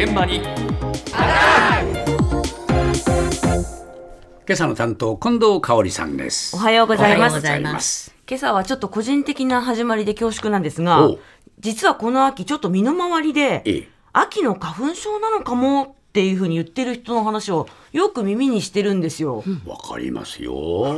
現場に。今朝の担当近藤香織さんです。おはようございます。おはようございます。今朝はちょっと個人的な始まりで恐縮なんですが実はこの秋ちょっと身の回りで、ええ。秋の花粉症なのかもっていうふうに言ってる人の話をよく耳にしてるんですよ。わかりますよ。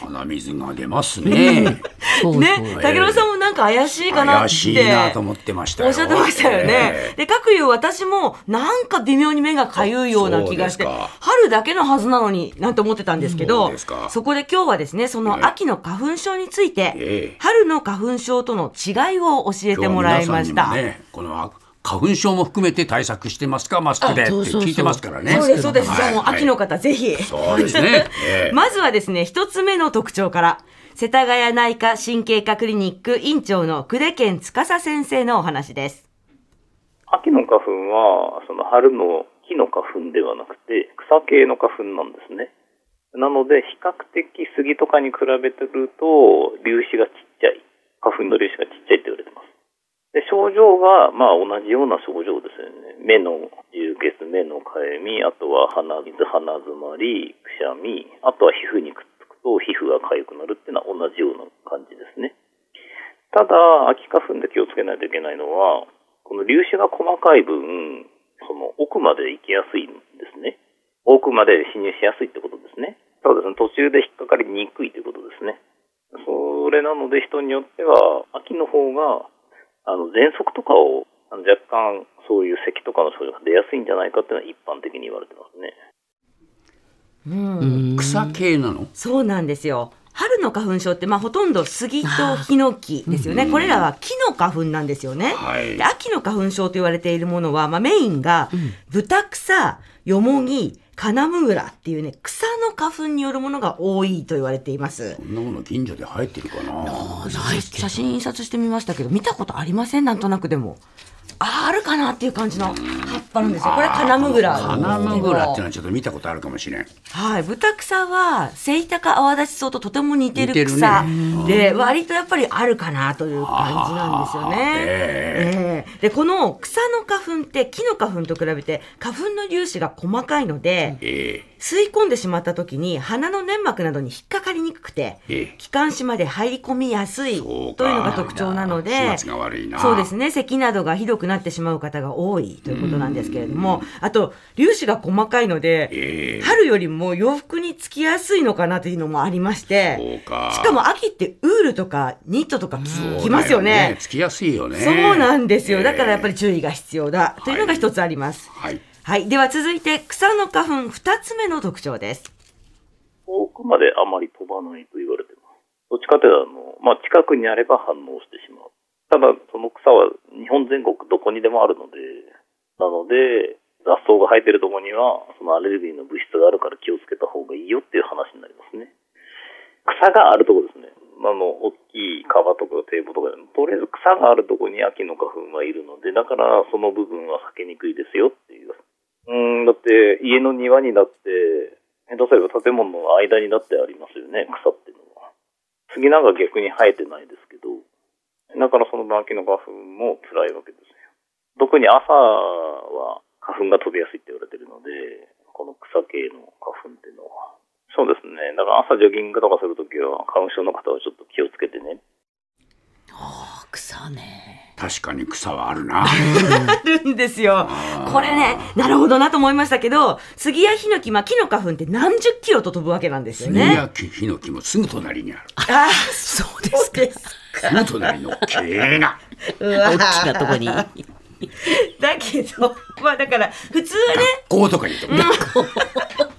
鼻水が出ますね ね、武郎さんもなんか怪しいかなって。怪しいなと思ってましたよおっしゃってましたよね。えで、各いう私もなんか微妙に目がかゆいような気がして春だけのはずなのになんて思ってたんですけどそこで今日はですね、そはいの秋の花粉症について、ええ春の花粉症との違いを教えてもらいました。今日は皆さんにもね、この花粉症も含めて対策してますか？マスクでって聞いてますからね。そうです、そうです。じゃあもうはい秋の方、ぜひ。そうですね。ええ まずはですね、一つ目の特徴から、世田谷内科神経科クリニック院長の久手健司先生のお話です。秋の花粉は、その春の木の花粉ではなくて、草系の花粉なんですね。なので、比較的杉とかに比べてると、粒子がちっちゃい。花粉の粒子がちっちゃいって言われてます。で、症状が、まあ同じような症状ですよね。目の充血、目のかゆみ、あとは鼻水、鼻詰まり、くしゃみ、あとは皮膚にくっと皮膚が痒くなるっていうのは同じような感じですね。ただ、秋花粉で気をつけないといけないのは、この粒子が細かい分、その奥まで行きやすいんですね。奥まで侵入しやすいってことですね。そうですね。途中で引っかかりにくいということですね。それなので人によっては、秋の方が、あの、喘息とかを、若干そういう咳とかの症状が出やすいんじゃないかっていうのは一般的に言われてますね。草系なの？そうなんですよ。春の花粉症って、まあ、ほとんど杉とヒノキですよね。これらは木の花粉なんですよね。はいで秋の花粉症と言われているものは、まあ、メインが、豚草、よもぎ、カナムグラっていうね、草の花粉によるものが多いと言われています。こんなもの近所で生えてるかな？写真印刷してみましたけど、見たことありませんなんとなくでも。あーあるかなっていう感じの葉っぱなんですよ。これカナムグラ。なんですけど。花ムグラっていうのはちょっと見たことあるかもしれん。はい、豚草はセイタカアワダチソウととても似てる草ね。で、割とやっぱりあるかなという感じなんですよね。ええでこの草の花粉って木の花粉と比べて花粉の粒子が細かいので、え吸い込んでしまった時に鼻の粘膜などに引っかかりにくくて、ええ。気管支まで入り込みやすいというのが特徴なのでそうですね。咳などがひどくなってしまう方が多いということなんですけれどもあと粒子が細かいので、ええ春よりも洋服につきやすいのかなというのもありましてそうか。しかも秋ってウールとかニットとか着ますよね。つきやすいよね。そうなんですよ。だからやっぱり。り注意が必要だというのが一つあります。はい。はい。では続いて草の花粉二つ目の特徴です。遠くまであまり飛ばないと言われてます。どっちかというと、あの、まあ、近くにあれば反応してしまう。ただ、その草は日本全国どこにでもあるので、なので、雑草が生えてるところには、そのアレルギーの物質があるから気をつけた方がいいよっていう話になりますね。草があるとこですね。あの、大きい川とか堤防とかでも、とりあえず草があるとこに秋の花粉はいるので、だからその部分は避けにくいですよっていう。うん、だって家の庭にだって、え例えば建物の間にだってありますよね、草っていうのは。杉なんか逆に生えてないです、だからその秋の花粉も辛いわけですよ。特に朝は花粉が飛びやすいって言われてるので、この草系の花粉っていうのは。そうですね。だから朝ジョギングとかするときは、花粉症の方はちょっと気をつけてね。草ね。確かに草はあるな。あるんですよ。これね、なるほどなと思いましたけど、杉やヒノキ、まあ、木の花粉って何十キロと飛ぶわけなんですよ杉ね。や木ヒノキもすぐ隣にある。ああ、そうですか。すぐ隣の毛が。うわ大きなとこに？だけど、まあだから、普通はね、こうとか言うと。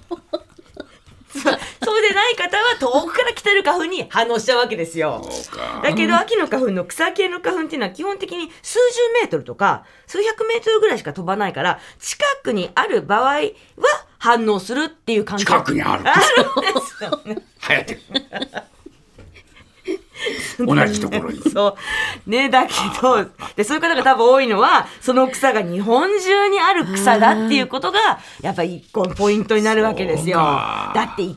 そうそうでない方は遠くから来てる花粉に反応しちゃうわけですよ。そうか。だけど、秋の花粉の草系の花粉っていうのは基本的に数十メートルとか数百メートルぐらいしか飛ばないから、近くにある場合は反応するっていう感じ。近くにある。あるんですよね。生えてる。同じところに。そう。ね、だけど、で、そういう方が多分多いのは、その草が日本中にある草だっていうことが、やっぱり一個ポイントになるわけですよ。だって一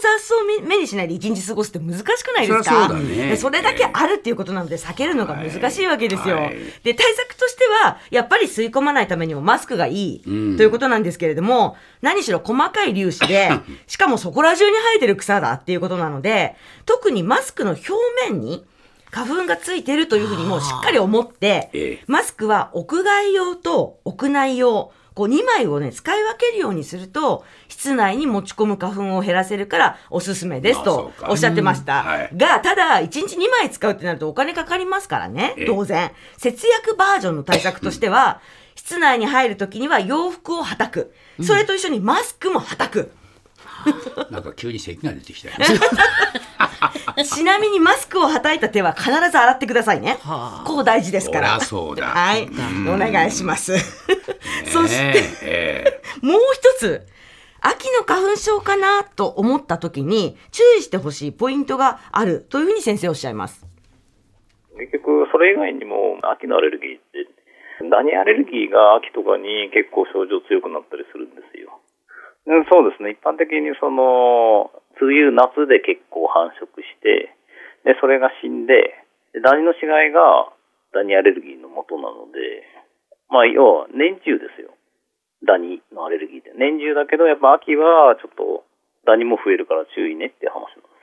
雑草を目目にしないで一日過ごすって難しくないですか？そそね。でそれだけあるっていうことなので避けるのが難しいわけですよ。はいはい。で、対策としては、やっぱり吸い込まないためにもマスクがいい、うん。ということなんですけれども、何しろ細かい粒子で、しかもそこら中に生えてる草だっていうことなので、特にマスクの表面に、花粉がついてるというふうにもうしっかり思ってええ、マスクは屋外用と屋内用、こう2枚をね、使い分けるようにすると、室内に持ち込む花粉を減らせるからおすすめですあとおっしゃってました。うんはいが、ただ、1日2枚使うってなるとお金かかりますからねええ。当然。節約バージョンの対策としては、室内に入るときには洋服をはたく。それと一緒にマスクもはたく。なんか急に咳が出てきた。ちなみにマスクをはたいた手は必ず洗ってくださいね。はあこう大事ですから。そうだはい。うんお願いします。そして、ええもう一つ。秋の花粉症かなと思った時に注意してほしいポイントがあるというふうに先生おっしゃいます。結局、それ以外にも秋のアレルギーって、ダニアレルギーが秋とかに結構症状強くなったりするんですよ。うんそうですね。一般的にその、梅雨、夏で結構繁殖して、で、それが死んで、でダニの死骸がダニアレルギーの元なので、まあ、要は年中ですよ。ダニのアレルギーって。年中だけど、やっぱ秋はちょっとダニも増えるから注意ねっていう話なんで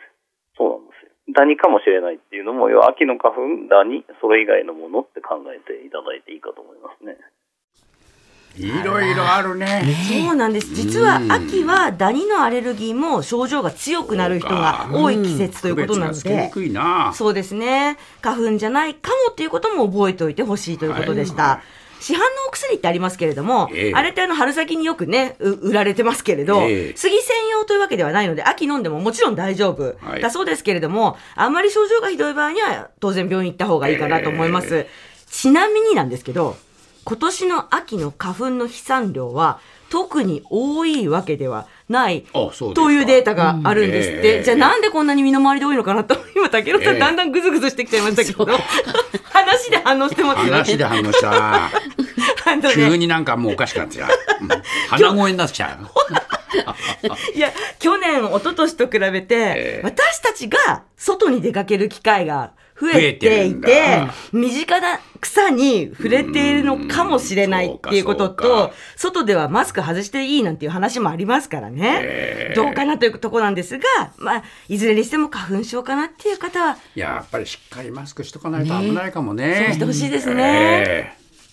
すよ。そうなんですよ。ダニかもしれないっていうのも、要は秋の花粉、ダニ、それ以外のものって考えていただいていいかと思いますね。いろいろあるね。そうなんです。実はうん秋はダニのアレルギーも症状が強くなる人が多い季節ということなので。そうですね。花粉じゃないかもっていうことも覚えておいてほしいということでした。はい市販のお薬ってありますけれども、ええあれってあの春先によくね、う売られてますけれど、ええ杉専用というわけではないので、秋飲んでももちろん大丈夫はいだそうですけれども、あんまり症状がひどい場合には当然病院行った方がいいかなと思います。えちなみになんですけど、今年の秋の花粉の飛散量は特に多いわけではないというデータがあるんですって。うんええじゃあなんでこんなに身の回りで多いのかなと、今、竹野さん、ええだんだんグズグズしてきちゃいましたけど、話で反応してますよね。話で反応した。ね急になんかもうおかしくなってきた。うん鼻声になっちゃう。いや、去年、一昨年と比べて、ええ私たちが外に出かける機会が増えてていて、身近な草に触れているのかもしれないっていうこととか、外ではマスク外していいなんていう話もありますからね。ええ。どうかなというところなんですが、まあ、いずれにしても花粉症かなっていう方は、やっぱりしっかりマスクしとかないと危ないかもね。そうしてほしいですね。ええ